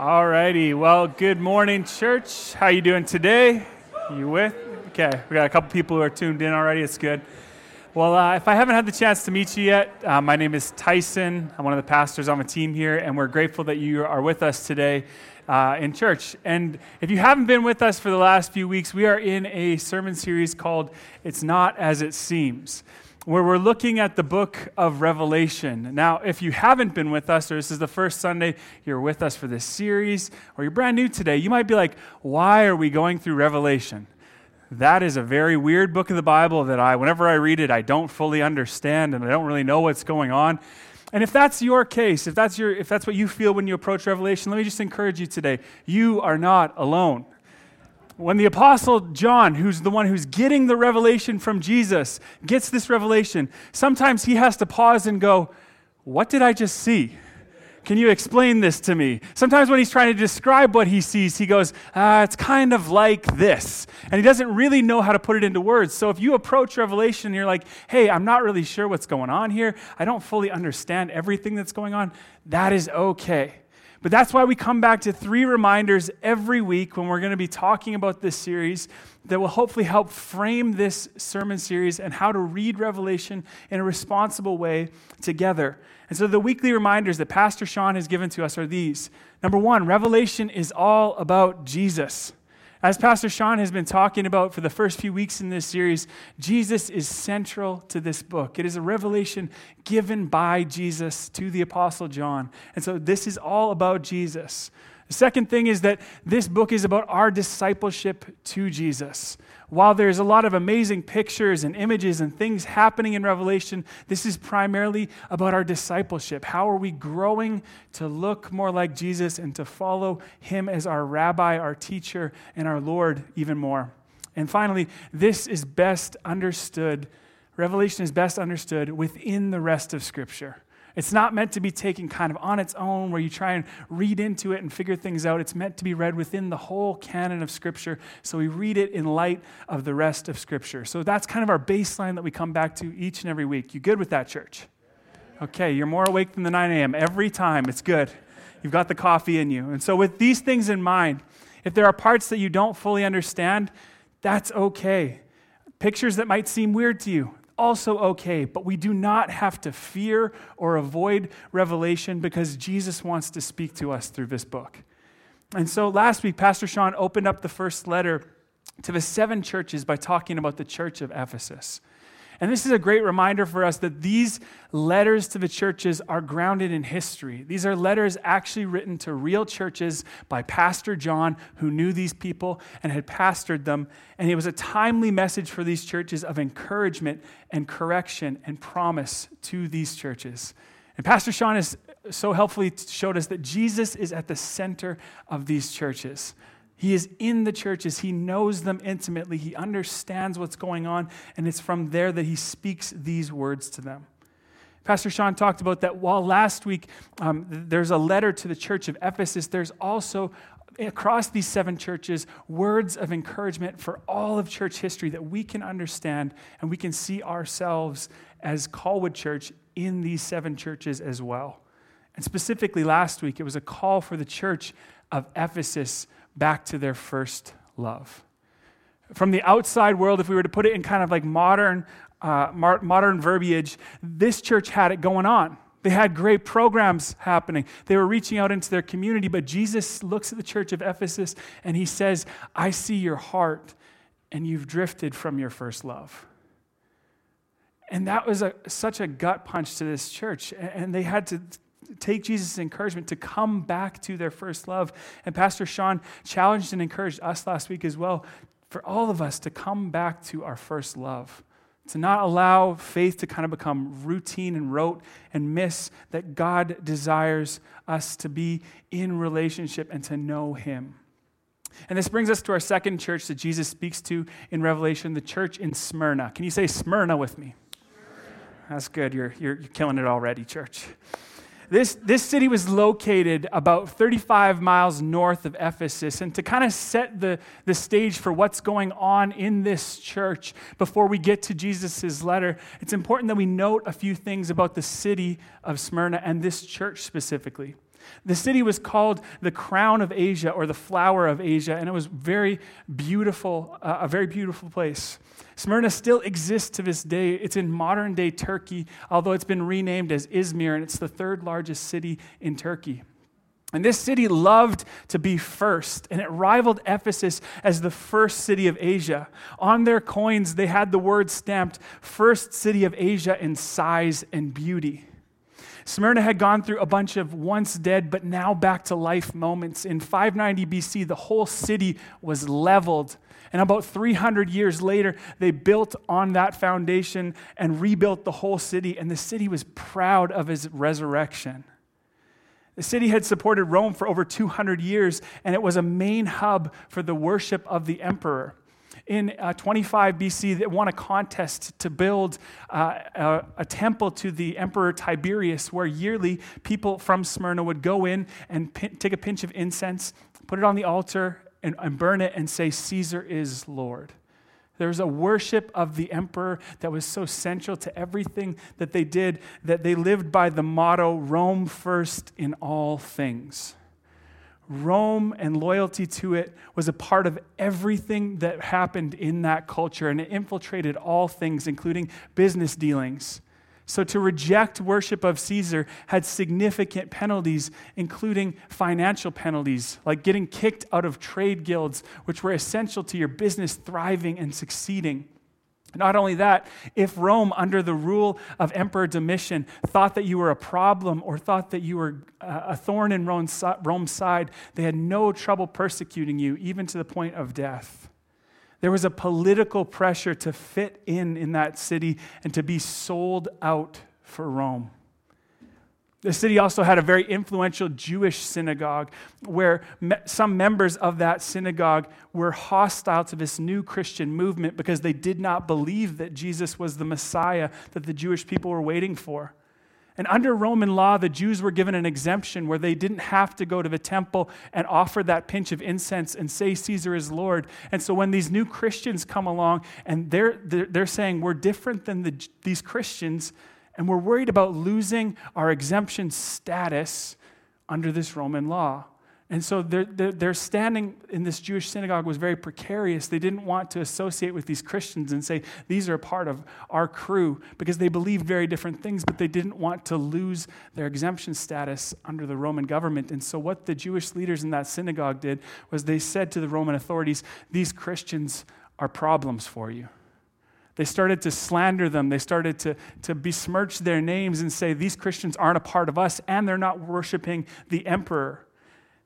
All righty. Well, good morning, church. How you doing today? You with? Okay, we got a couple people who are tuned in already. It's good. Well, uh, if I haven't had the chance to meet you yet, uh, my name is Tyson. I'm one of the pastors on the team here, and we're grateful that you are with us today uh, in church. And if you haven't been with us for the last few weeks, we are in a sermon series called "It's Not as It Seems." Where we're looking at the book of Revelation. Now, if you haven't been with us, or this is the first Sunday you're with us for this series, or you're brand new today, you might be like, why are we going through Revelation? That is a very weird book of the Bible that I, whenever I read it, I don't fully understand and I don't really know what's going on. And if that's your case, if that's, your, if that's what you feel when you approach Revelation, let me just encourage you today. You are not alone when the apostle John, who's the one who's getting the revelation from Jesus, gets this revelation, sometimes he has to pause and go, What did I just see? Can you explain this to me? Sometimes when he's trying to describe what he sees, he goes, ah, It's kind of like this. And he doesn't really know how to put it into words. So if you approach Revelation and you're like, Hey, I'm not really sure what's going on here, I don't fully understand everything that's going on, that is okay. But that's why we come back to three reminders every week when we're going to be talking about this series that will hopefully help frame this sermon series and how to read Revelation in a responsible way together. And so the weekly reminders that Pastor Sean has given to us are these. Number one, Revelation is all about Jesus. As Pastor Sean has been talking about for the first few weeks in this series, Jesus is central to this book. It is a revelation given by Jesus to the Apostle John. And so this is all about Jesus. The second thing is that this book is about our discipleship to Jesus. While there's a lot of amazing pictures and images and things happening in Revelation, this is primarily about our discipleship. How are we growing to look more like Jesus and to follow him as our rabbi, our teacher, and our Lord even more? And finally, this is best understood. Revelation is best understood within the rest of Scripture. It's not meant to be taken kind of on its own where you try and read into it and figure things out. It's meant to be read within the whole canon of Scripture. So we read it in light of the rest of Scripture. So that's kind of our baseline that we come back to each and every week. You good with that, church? Okay, you're more awake than the 9 a.m. every time. It's good. You've got the coffee in you. And so, with these things in mind, if there are parts that you don't fully understand, that's okay. Pictures that might seem weird to you, also okay, but we do not have to fear or avoid revelation because Jesus wants to speak to us through this book. And so last week, Pastor Sean opened up the first letter to the seven churches by talking about the church of Ephesus. And this is a great reminder for us that these letters to the churches are grounded in history. These are letters actually written to real churches by Pastor John, who knew these people and had pastored them. And it was a timely message for these churches of encouragement and correction and promise to these churches. And Pastor Sean has so helpfully showed us that Jesus is at the center of these churches. He is in the churches. He knows them intimately. He understands what's going on, and it's from there that he speaks these words to them. Pastor Sean talked about that while last week um, there's a letter to the church of Ephesus, there's also across these seven churches words of encouragement for all of church history that we can understand and we can see ourselves as Colwood Church in these seven churches as well. And specifically last week, it was a call for the church of Ephesus back to their first love. From the outside world, if we were to put it in kind of like modern, uh, modern verbiage, this church had it going on. They had great programs happening. They were reaching out into their community, but Jesus looks at the church of Ephesus and he says, I see your heart and you've drifted from your first love. And that was a, such a gut punch to this church. And they had to take Jesus' encouragement to come back to their first love. And Pastor Sean challenged and encouraged us last week as well for all of us to come back to our first love. To not allow faith to kind of become routine and rote and miss that God desires us to be in relationship and to know Him. And this brings us to our second church that Jesus speaks to in Revelation, the church in Smyrna. Can you say Smyrna with me? That's good. You're, you're, you're killing it already, church. This, this city was located about 35 miles north of Ephesus. And to kind of set the, the stage for what's going on in this church before we get to Jesus' letter, it's important that we note a few things about the city of Smyrna and this church specifically. The city was called the crown of Asia or the flower of Asia, and it was very beautiful, uh, a very beautiful place. Smyrna still exists to this day. It's in modern day Turkey, although it's been renamed as Izmir, and it's the third largest city in Turkey. And this city loved to be first, and it rivaled Ephesus as the first city of Asia. On their coins, they had the word stamped, First City of Asia in size and beauty. Smyrna had gone through a bunch of once dead but now back to life moments. In 590 BC, the whole city was leveled. And about 300 years later, they built on that foundation and rebuilt the whole city, and the city was proud of his resurrection. The city had supported Rome for over 200 years, and it was a main hub for the worship of the emperor. In uh, 25 BC, they won a contest to build uh, a, a, temple to the emperor Tiberius, where yearly people from Smyrna would go in and take a pinch of incense, put it on the altar, and, and burn it, and say, Caesar is Lord. There was a worship of the emperor that was so central to everything that they did that they lived by the motto Rome first in all things. Rome and loyalty to it was a part of everything that happened in that culture, and it infiltrated all things, including business dealings. So, to reject worship of Caesar had significant penalties, including financial penalties, like getting kicked out of trade guilds, which were essential to your business thriving and succeeding. Not only that, if Rome, under the rule of Emperor Domitian, thought that you were a problem or thought that you were a thorn in Rome's side, they had no trouble persecuting you, even to the point of death. There was a political pressure to fit in in that city and to be sold out for Rome. The city also had a very influential Jewish synagogue where me- some members of that synagogue were hostile to this new Christian movement because they did not believe that Jesus was the Messiah that the Jewish people were waiting for. And under Roman law, the Jews were given an exemption where they didn't have to go to the temple and offer that pinch of incense and say Caesar is Lord. And so when these new Christians come along and they're, they're, they're saying we're different than the, these Christians and we're worried about losing our exemption status under this Roman law. And so their, their, standing in this Jewish synagogue was very precarious. They didn't want to associate with these Christians and say, these are a part of our crew, because they believed very different things, but they didn't want to lose their exemption status under the Roman government. And so, what the Jewish leaders in that synagogue did was they said to the Roman authorities, these Christians are problems for you. They started to slander them. They started to, to besmirch their names and say, These Christians aren't a part of us, and they're not worshiping the emperor.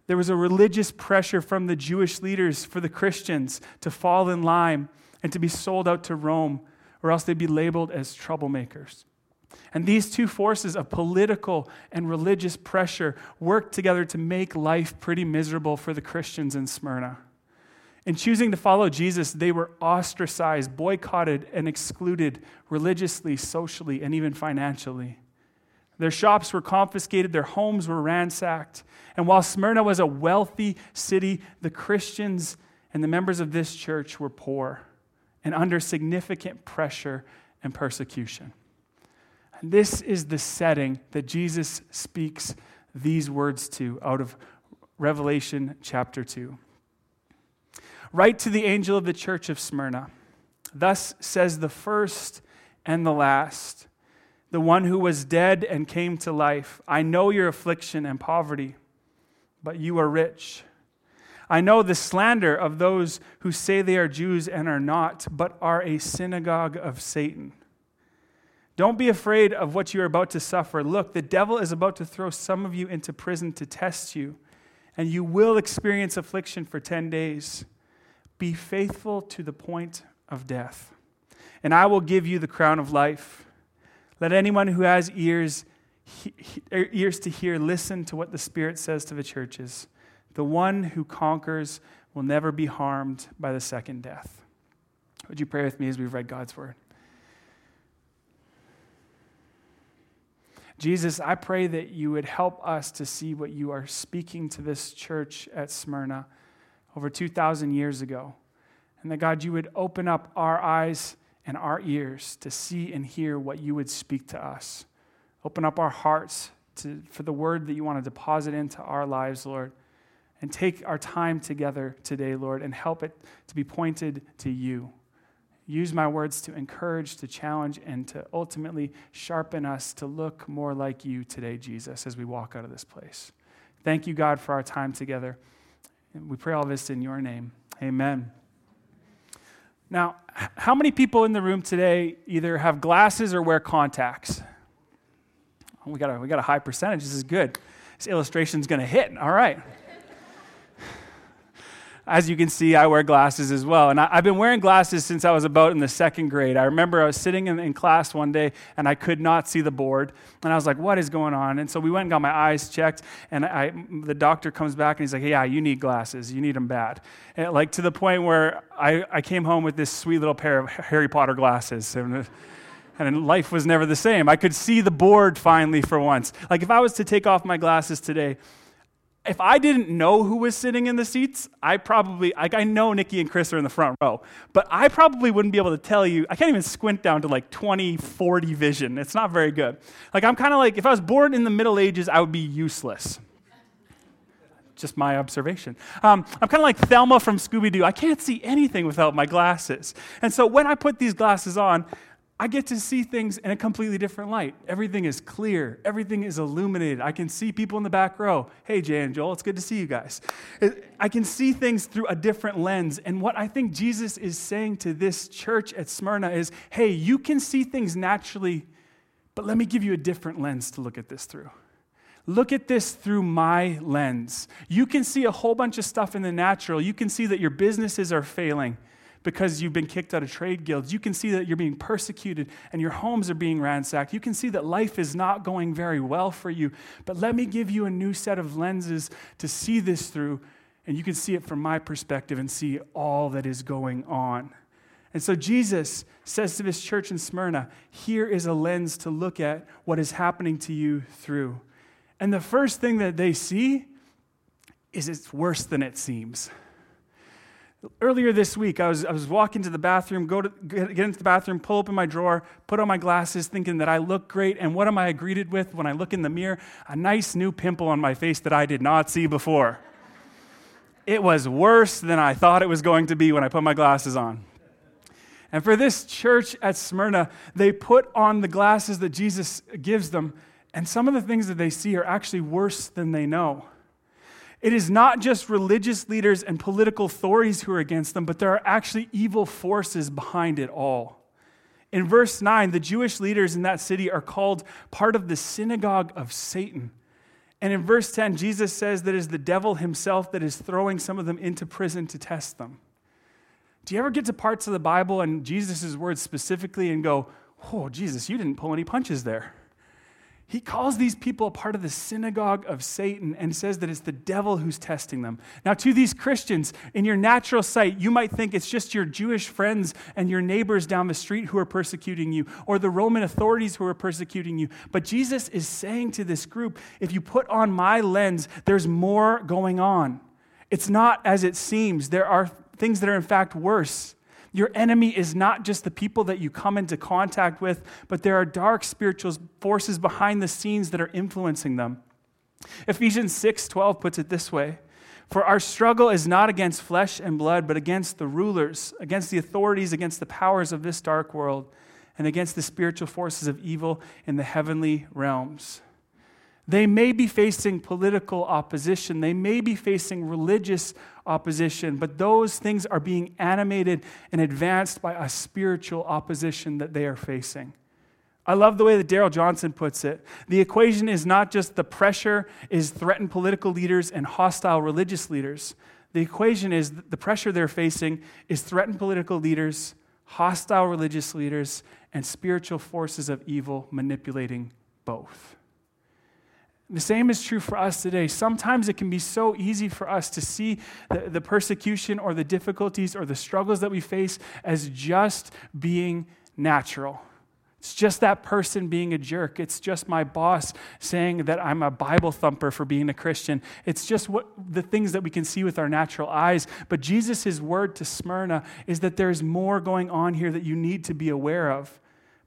There was a religious pressure from the Jewish leaders for the Christians to fall in line and to be sold out to Rome, or else they'd be labeled as troublemakers. And these two forces of political and religious pressure worked together to make life pretty miserable for the Christians in Smyrna. In choosing to follow Jesus, they were ostracized, boycotted, and excluded religiously, socially, and even financially. Their shops were confiscated, their homes were ransacked. And while Smyrna was a wealthy city, the Christians and the members of this church were poor and under significant pressure and persecution. And this is the setting that Jesus speaks these words to out of Revelation chapter 2. Write to the angel of the church of Smyrna. Thus says the first and the last the one who was dead and came to life. I know your affliction and poverty, but you are rich. I know the slander of those who say they are Jews and are not, but are a synagogue of Satan. Don't be afraid of what you are about to suffer. Look, the devil is about to throw some of you into prison to test you, and you will experience affliction for 10 days. Be faithful to the point of death, and I will give you the crown of life. Let anyone who has ears, he, er, ears to hear listen to what the Spirit says to the churches. The one who conquers will never be harmed by the second death. Would you pray with me as we've read God's word? Jesus, I pray that you would help us to see what you are speaking to this church at Smyrna over 2,000 years ago. And that, God, you would open up our eyes and our ears to see and hear what you would speak to us. Open up our hearts to, for the word that you want to deposit into our lives, Lord. And take our time together today, Lord, and help it to be pointed to you. Use my words to encourage, to challenge, and to ultimately sharpen us to look more like you today, Jesus, as we walk out of this place. Thank you, God, for our time together. And we pray all this in your name. Amen. Now, how many people in the room today either have glasses or wear contacts? We got a, we got a high percentage. This is good. This illustration is going to hit. All right as you can see, I wear glasses as well. And I, have been wearing glasses since I was about in the second grade. I remember I was sitting in, in, class one day and I could not see the board. And I was like, what is going on? And so we went and got my eyes checked. And I, the doctor comes back and he's like, yeah, you need glasses. You need them bad. And like to the point where I, I came home with this sweet little pair of Harry Potter glasses. And, and life was never the same. I could see the board finally for once. Like if I was to take off my glasses today, if I didn't know who was sitting in the seats, I probably, like, I know Nikki and Chris are in the front row, but I probably wouldn't be able to tell you. I can't even squint down to like 20, 40 vision. It's not very good. Like, I'm kind of like, if I was born in the Middle Ages, I would be useless. Just my observation. Um, I'm kind of like Velma from Scooby Doo. I can't see anything without my glasses. And so when I put these glasses on, I get to see things in a completely different light. Everything is clear, everything is illuminated. I can see people in the back row. Hey, Jay and Joel, it's good to see you guys. I can see things through a different lens. And what I think Jesus is saying to this church at Smyrna is hey, you can see things naturally, but let me give you a different lens to look at this through. Look at this through my lens. You can see a whole bunch of stuff in the natural. You can see that your businesses are failing because you've been kicked out of trade guilds. You can see that you're being persecuted and your homes are being ransacked. You can see that life is not going very well for you. But let me give you a new set of lenses to see this through, and you can see it from my perspective and see all that is going on. And so Jesus says to this church in Smyrna, here is a lens to look at what is happening to you through. And the first thing that they see is it's worse than it seems. Earlier this week, I was, I was walking to the bathroom, go to, get, get into the bathroom, pull open my drawer, put on my glasses, thinking that I look great. And what am I greeted with when I look in the mirror? A nice new pimple on my face that I did not see before. It was worse than I thought it was going to be when I put my glasses on. And for this church at Smyrna, they put on the glasses that Jesus gives them, and some of the things that they see are actually worse than they know. It is not just religious leaders and political authorities who are against them, but there are actually evil forces behind it all. In verse 9, the Jewish leaders in that city are called part of the synagogue of Satan. And in verse 10, Jesus says that it is the devil himself that is throwing some of them into prison to test them. Do you ever get to parts of the Bible and Jesus' words specifically and go, Oh, Jesus, you didn't pull any punches there? He calls these people a part of the synagogue of Satan and says that it's the devil who's testing them. Now, to these Christians, in your natural sight, you might think it's just your Jewish friends and your neighbors down the street who are persecuting you, or the Roman authorities who are persecuting you. But Jesus is saying to this group if you put on my lens, there's more going on. It's not as it seems, there are things that are, in fact, worse. Your enemy is not just the people that you come into contact with, but there are dark spiritual forces behind the scenes that are influencing them. Ephesians 6:12 puts it this way: For our struggle is not against flesh and blood, but against the rulers, against the authorities, against the powers of this dark world, and against the spiritual forces of evil in the heavenly realms. They may be facing political opposition, they may be facing religious opposition, but those things are being animated and advanced by a spiritual opposition that they are facing. I love the way that Darrell Johnson puts it. The equation is not just the pressure is threatened political leaders and hostile religious leaders. The equation is the pressure they're facing is threatened political leaders, hostile religious leaders, and spiritual forces of evil manipulating both. The same is true for us today. Sometimes it can be so easy for us to see the, the, persecution or the difficulties or the struggles that we face as just being natural. It's just that person being a jerk. It's just my boss saying that I'm a Bible thumper for being a Christian. It's just what the things that we can see with our natural eyes. But Jesus' word to Smyrna is that there's more going on here that you need to be aware of.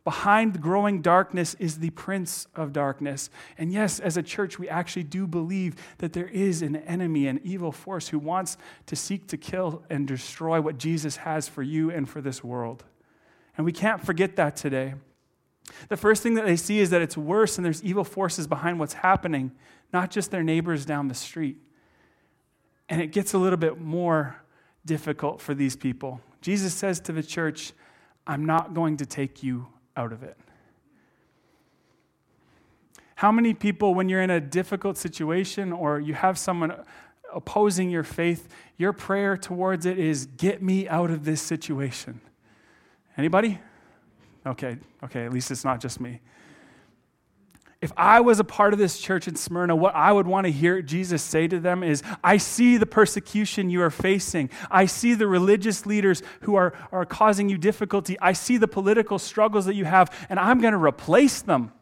Behind growing darkness is the prince of darkness. And yes, as a church, we actually do believe that there is an enemy, an evil force who wants to seek to kill and destroy what Jesus has for you and for this world. And we can't forget that today. The first thing that they see is that it's worse and there's evil forces behind what's happening, not just their neighbors down the street. And it gets a little bit more difficult for these people. Jesus says to the church, I'm not going to take you out of it. How many people, when you're in a difficult situation or you have someone opposing your faith, your prayer towards it is, Get me out of this situation? Anybody? Okay, okay, at least it's not just me if I was a part of this church in Smyrna, what I would want to hear Jesus say to them is, I see the persecution you are facing. I see the religious leaders who are, are causing you difficulty. I see the political struggles that you have, and I'm going to replace them.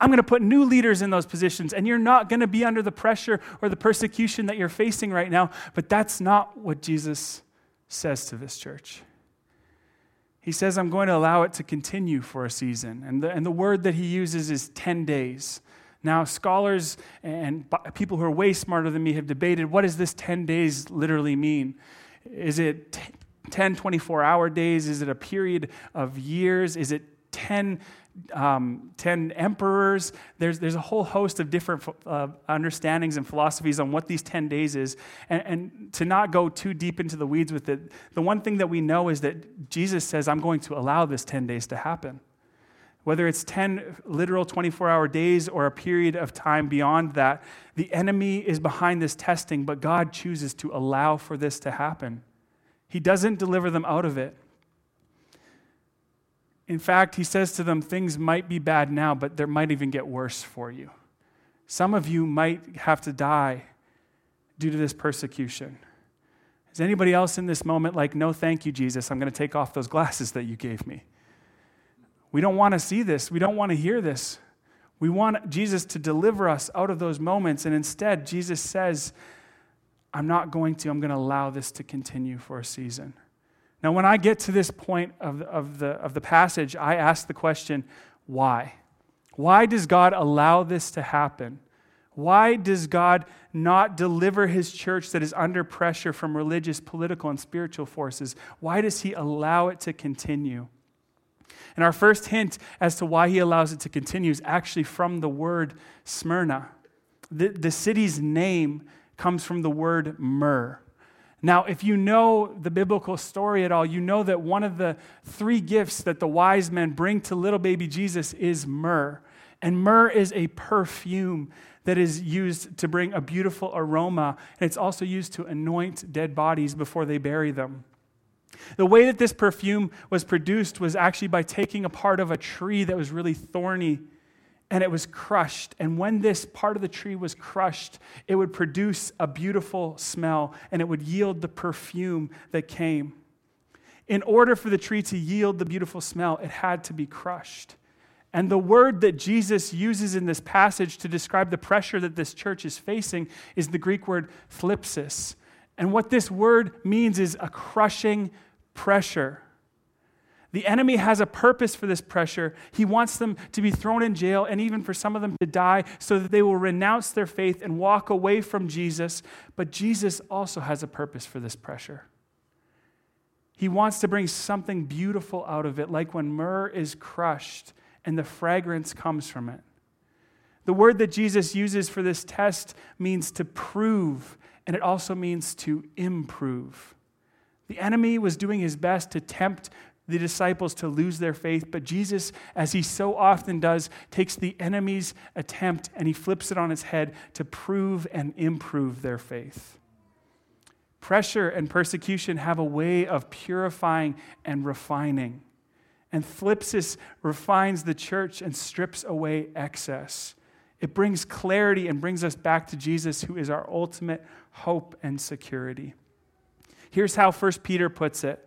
I'm going to put new leaders in those positions, and you're not going to be under the pressure or the persecution that you're facing right now. But that's not what Jesus says to this church. He says, I'm going to allow it to continue for a season. And the, and the word that he uses is 10 days. Now, scholars and people who are way smarter than me have debated what does this 10 days literally mean? Is it 10 24 hour days? Is it a period of years? Is it 10 um, 10 emperors. There's, there's a whole host of different uh, understandings and philosophies on what these 10 days is. And, and to not go too deep into the weeds with it, the one thing that we know is that Jesus says, I'm going to allow this 10 days to happen. Whether it's 10 literal 24 hour days or a period of time beyond that, the enemy is behind this testing, but God chooses to allow for this to happen. He doesn't deliver them out of it. In fact, he says to them, things might be bad now, but there might even get worse for you. Some of you might have to die due to this persecution. Is anybody else in this moment like, no, thank you, Jesus, I'm going to take off those glasses that you gave me? We don't want to see this. We don't want to hear this. We want Jesus to deliver us out of those moments. And instead, Jesus says, I'm not going to, I'm going to allow this to continue for a season. Now, when I get to this point of, of, the, of the passage, I ask the question, why? Why does God allow this to happen? Why does God not deliver his church that is under pressure from religious, political, and spiritual forces? Why does he allow it to continue? And our first hint as to why he allows it to continue is actually from the word Smyrna. The, the city's name comes from the word myrrh. Now, if you know the biblical story at all, you know that one of the three gifts that the wise men bring to little baby Jesus is myrrh. And myrrh is a perfume that is used to bring a beautiful aroma, and it's also used to anoint dead bodies before they bury them. The way that this perfume was produced was actually by taking a part of a tree that was really thorny and it was crushed. And when this part of the tree was crushed, it would produce a beautiful smell and it would yield the perfume that came. In order for the tree to yield the beautiful smell, it had to be crushed. And the word that Jesus uses in this passage to describe the pressure that this church is facing is the Greek word thlipsis. And what this word means is a crushing pressure. The enemy has a purpose for this pressure. He wants them to be thrown in jail and even for some of them to die so that they will renounce their faith and walk away from Jesus. But Jesus also has a purpose for this pressure. He wants to bring something beautiful out of it, like when myrrh is crushed and the fragrance comes from it. The word that Jesus uses for this test means to prove, and it also means to improve. The enemy was doing his best to tempt the disciples to lose their faith, but Jesus, as he so often does, takes the enemy's attempt and he flips it on its head to prove and improve their faith. Pressure and persecution have a way of purifying and refining. And thlipsis refines the church and strips away excess. It brings clarity and brings us back to Jesus, who is our ultimate hope and security. Here's how 1 Peter puts it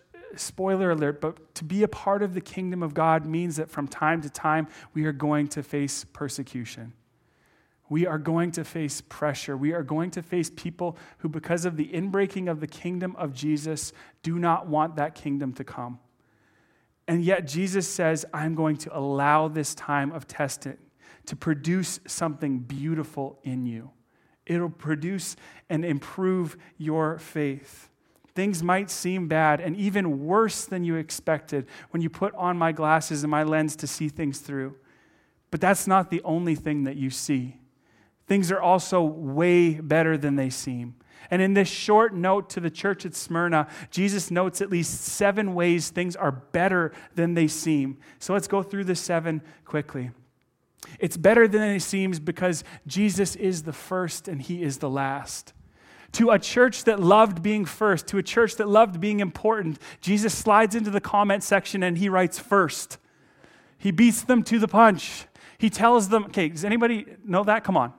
spoiler alert, but to be a part of the kingdom of God means that from time to time we are going to face persecution. We are going to face pressure. We are going to face people who, because of the inbreaking of the kingdom of Jesus, do not want that kingdom to come. And yet, Jesus says, I'm going to allow this time of testing to produce something beautiful in you. It'll produce and improve your faith. Things might seem bad and even worse than you expected when you put on my glasses and my lens to see things through. But that's not the only thing that you see. Things are also way better than they seem. And in this short note to the church at Smyrna, Jesus notes at least seven ways things are better than they seem. So let's go through the seven quickly. It's better than it seems because Jesus is the first and he is the last. To a church that loved being first, to a church that loved being important, Jesus slides into the comment section and he writes first. He beats them to the punch. He tells them, okay, does anybody know that? Come on.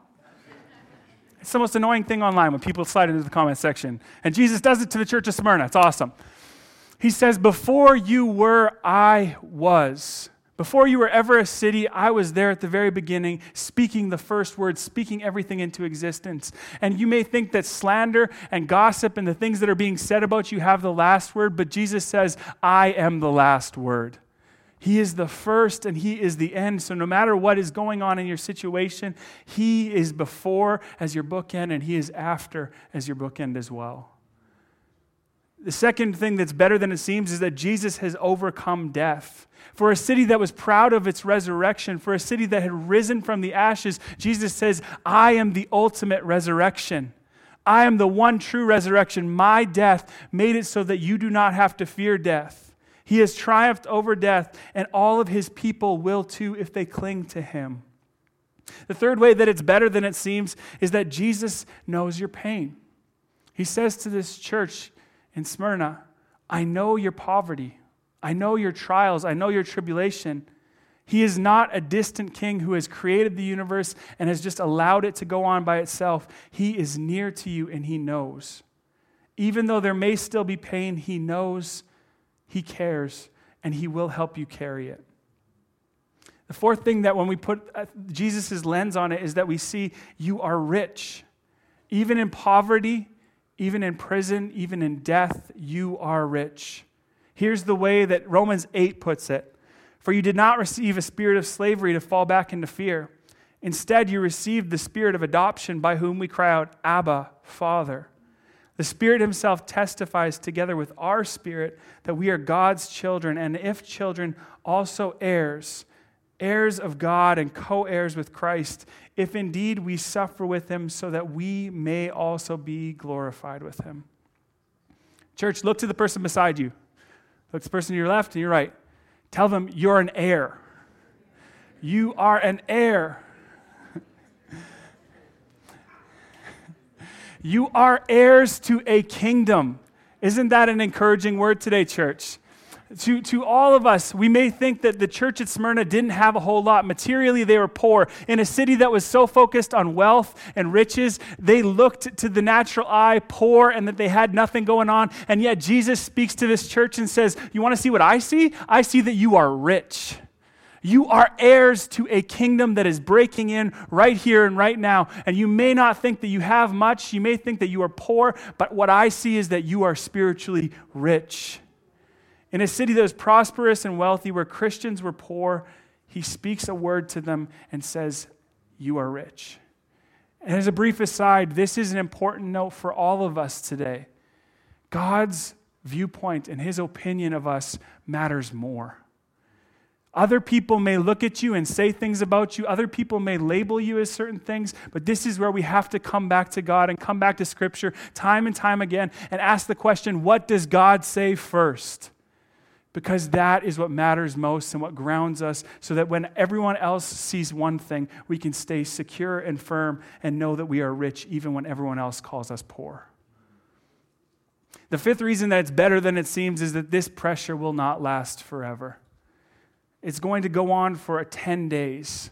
It's the most annoying thing online when people slide into the comment section. And Jesus does it to the church of Smyrna. It's awesome. He says, Before you were, I was. Before you were ever a city, I was there at the very beginning, speaking the first word, speaking everything into existence. And you may think that slander and gossip and the things that are being said about you have the last word, but Jesus says, I am the last word. He is the first and He is the end. So no matter what is going on in your situation, He is before as your bookend and He is after as your bookend as well. The second thing that's better than it seems is that Jesus has overcome death. For a city that was proud of its resurrection, for a city that had risen from the ashes, Jesus says, I am the ultimate resurrection. I am the one true resurrection. My death made it so that you do not have to fear death. He has triumphed over death, and all of his people will too if they cling to him. The third way that it's better than it seems is that Jesus knows your pain. He says to this church, in Smyrna, I know your poverty. I know your trials. I know your tribulation. He is not a distant king who has created the universe and has just allowed it to go on by itself. He is near to you and he knows. Even though there may still be pain, he knows, he cares, and he will help you carry it. The fourth thing that when we put uh, Jesus' lens on it is that we see you are rich. Even in poverty, even in prison, even in death, you are rich. Here's the way that Romans 8 puts it For you did not receive a spirit of slavery to fall back into fear. Instead, you received the spirit of adoption by whom we cry out, Abba, Father. The Spirit Himself testifies together with our spirit that we are God's children, and if children, also heirs heirs of God and co heirs with Christ, if indeed we suffer with him, so that we may also be glorified with him. Church, look to the person beside you. Look to the person to your left and your right. Tell them you're an heir. You are an heir. you are heirs to a kingdom. Isn't that an encouraging word today, church? To, to all of us, we may think that the church at Smyrna didn't have a whole lot. Materially, they were poor. In a city that was so focused on wealth and riches, they looked to the natural eye poor and that they had nothing going on. And yet, Jesus speaks to this church and says, You want to see what I see? I see that you are rich. You are heirs to a kingdom that is breaking in right here and right now. And you may not think that you have much. You may think that you are poor. But what I see is that you are spiritually rich. In a city that was prosperous and wealthy, where Christians were poor, he speaks a word to them and says, You are rich. And as a brief aside, this is an important note for all of us today. God's viewpoint and his opinion of us matters more. Other people may look at you and say things about you. Other people may label you as certain things, but this is where we have to come back to God and come back to Scripture time and time again and ask the question what does God say first? Because that is what matters most and what grounds us so that when everyone else sees one thing, we can stay secure and firm and know that we are rich even when everyone else calls us poor. The fifth reason that it's better than it seems is that this pressure will not last forever. It's going to go on for 10 days.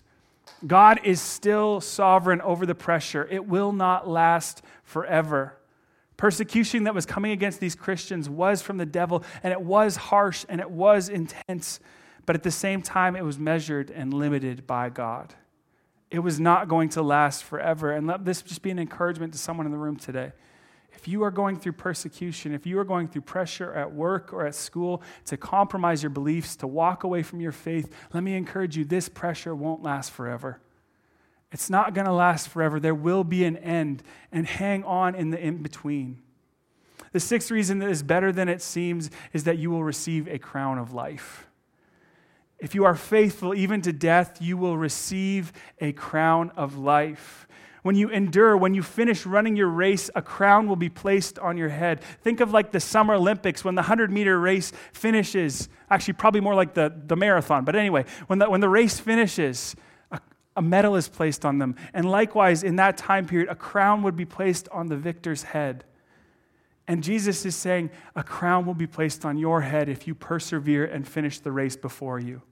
God is still sovereign over the pressure, it will not last forever. Persecution that was coming against these Christians was from the devil, and it was harsh and it was intense, but at the same time, it was measured and limited by God. It was not going to last forever. And let this just be an encouragement to someone in the room today. If you are going through persecution, if you are going through pressure at work or at school to compromise your beliefs, to walk away from your faith, let me encourage you this pressure won't last forever. It's not going to last forever. There will be an end, and hang on in the in between. The sixth reason that is better than it seems is that you will receive a crown of life. If you are faithful even to death, you will receive a crown of life. When you endure, when you finish running your race, a crown will be placed on your head. Think of like the Summer Olympics when the 100 meter race finishes. Actually, probably more like the, the marathon. But anyway, when the, when the race finishes, a, medal is placed on them. And likewise, in that time period, a crown would be placed on the victor's head. And Jesus is saying, a crown will be placed on your head if you persevere and finish the race before you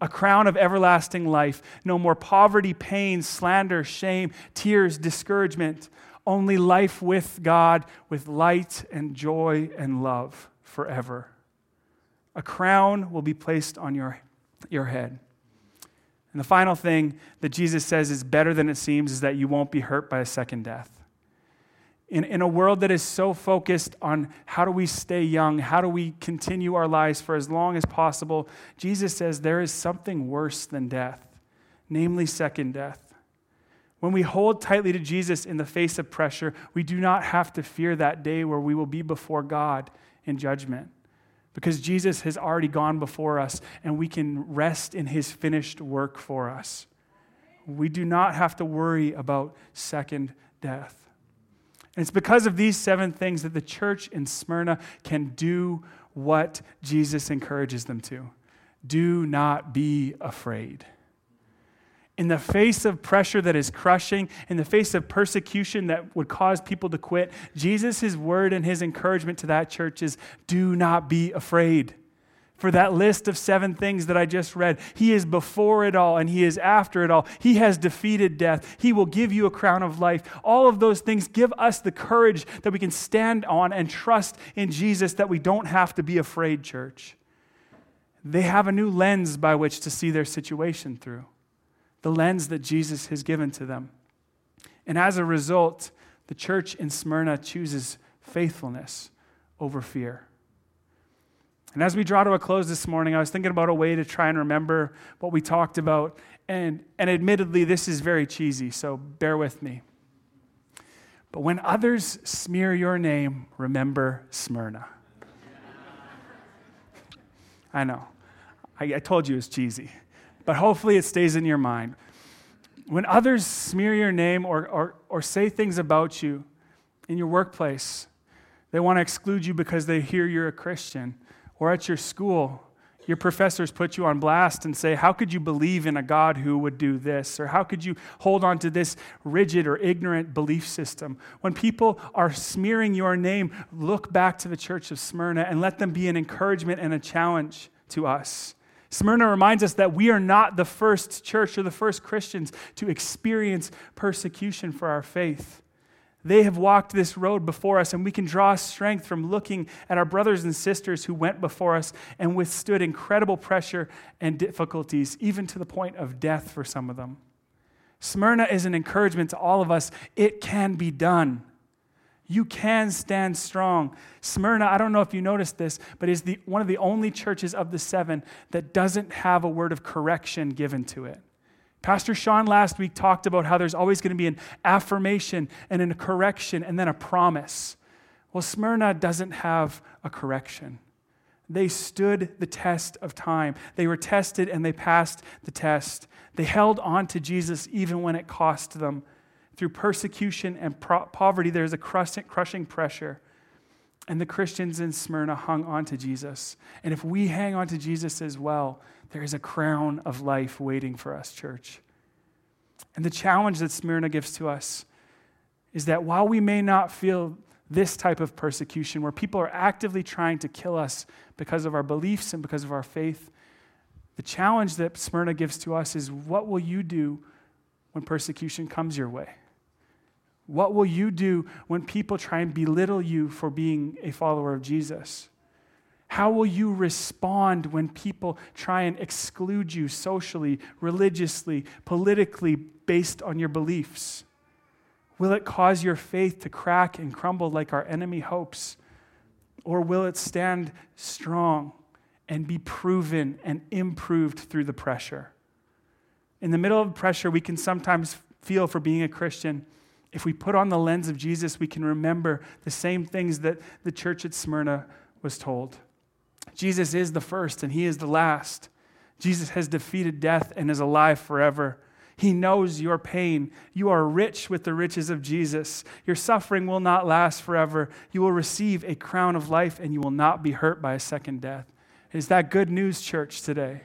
a crown of everlasting life. No more poverty, pain, slander, shame, tears, discouragement. Only life with God, with light and joy and love forever. A crown will be placed on your, your head. And the final thing that Jesus says is better than it seems is that you won't be hurt by a second death in, in a world that is so focused on how do we stay young, how do we continue our lives for as long as possible, Jesus says there is something worse than death, namely second death. When we hold tightly to Jesus in the face of pressure, we do not have to fear that day where we will be before God in judgment. Because Jesus has already gone before us and we can rest in his finished work for us. We do not have to worry about second death. And it's because of these seven things that the church in Smyrna can do what Jesus encourages them to. Do not be afraid. In the face of pressure that is crushing, in the face of persecution that would cause people to quit, Jesus' his word and his encouragement to that church is do not be afraid for that list of seven things that I just read. He is before it all and He is after it all. He has defeated death. He will give you a crown of life. All of those things give us the courage that we can stand on and trust in Jesus that we don't have to be afraid, church. They have a new lens by which to see their situation through, the lens that Jesus has given to them. And as a result, the church in Smyrna chooses faithfulness over fear. And as we draw to a close this morning, I was thinking about a way to try and remember what we talked about. And, and admittedly, this is very cheesy, so bear with me. But when others smear your name, remember Smyrna. I know. I, I told you it's cheesy, but hopefully it stays in your mind. When others smear your name or, or, or say things about you in your workplace, they want to exclude you because they hear you're a Christian or at your school, your professors put you on blast and say, How could you believe in a God who would do this? Or how could you hold on to this rigid or ignorant belief system? When people are smearing your name, look back to the church of Smyrna and let them be an encouragement and a challenge to us. Smyrna reminds us that we are not the first church or the first Christians to experience persecution for our faith. They have walked this road before us, and we can draw strength from looking at our brothers and sisters who went before us and withstood incredible pressure and difficulties, even to the point of death for some of them. Smyrna is an encouragement to all of us. It can be done. You can stand strong. Smyrna, I don't know if you noticed this, but is the, one of the only churches of the seven that doesn't have a word of correction given to it. Pastor Sean last week talked about how there's always going to be an affirmation and a correction and then a promise. Well, Smyrna doesn't have a correction. They stood the test of time. They were tested and they passed the test. They held on to Jesus even when it cost them. Through persecution and pro- poverty, there's a crushing pressure. And the Christians in Smyrna hung on to Jesus. And if we hang on to Jesus as well, there is a crown of life waiting for us, church. And the challenge that Smyrna gives to us is that while we may not feel this type of persecution, where people are actively trying to kill us because of our beliefs and because of our faith, the challenge that Smyrna gives to us is what will you do when persecution comes your way? What will you do when people try and belittle you for being a follower of Jesus? How will you respond when people try and exclude you socially, religiously, politically based on your beliefs? Will it cause your faith to crack and crumble like our enemy hopes? Or will it stand strong and be proven and improved through the pressure? In the middle of pressure, we can sometimes feel for being a Christian. If we put on the lens of Jesus, we can remember the same things that the church at Smyrna was told. Jesus is the first and he is the last. Jesus has defeated death and is alive forever. He knows your pain. You are rich with the riches of Jesus. Your suffering will not last forever. You will receive a crown of life and you will not be hurt by a second death. Is that good news, church, today?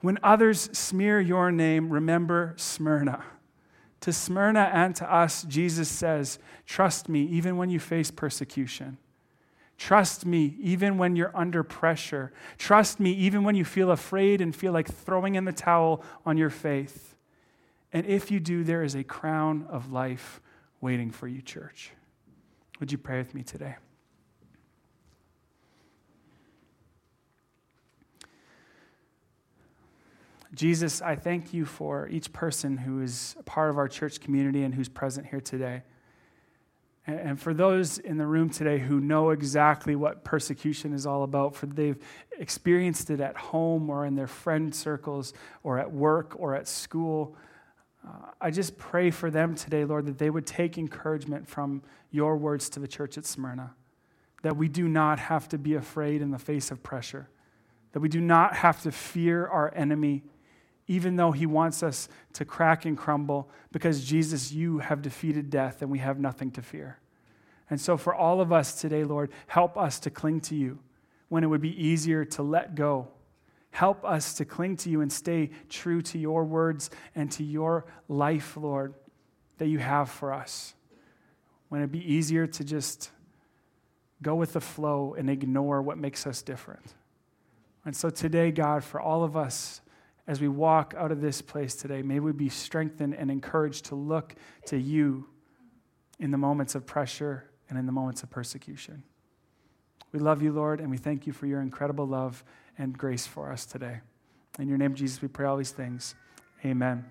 When others smear your name, remember Smyrna. To Smyrna and to us, Jesus says, Trust me even when you face persecution. Trust me even when you're under pressure. Trust me even when you feel afraid and feel like throwing in the towel on your faith. And if you do, there is a crown of life waiting for you, church. Would you pray with me today? Jesus, I thank you for each person who is a part of our church community and who's present here today. And for those in the room today who know exactly what persecution is all about, for they've experienced it at home or in their friend circles or at work or at school, uh, I just pray for them today, Lord, that they would take encouragement from your words to the church at Smyrna. That we do not have to be afraid in the face of pressure. That we do not have to fear our enemy, even though he wants us to crack and crumble, because Jesus, you have defeated death and we have nothing to fear. And so, for all of us today, Lord, help us to cling to you when it would be easier to let go. Help us to cling to you and stay true to your words and to your life, Lord, that you have for us. When it'd be easier to just go with the flow and ignore what makes us different. And so today, God, for all of us, as we walk out of this place today, may we be strengthened and encouraged to look to you in the moments of pressure and in the moments of persecution. We love you, Lord, and we thank you for your incredible love and grace for us today. In your name, Jesus, we pray all these things. Amen.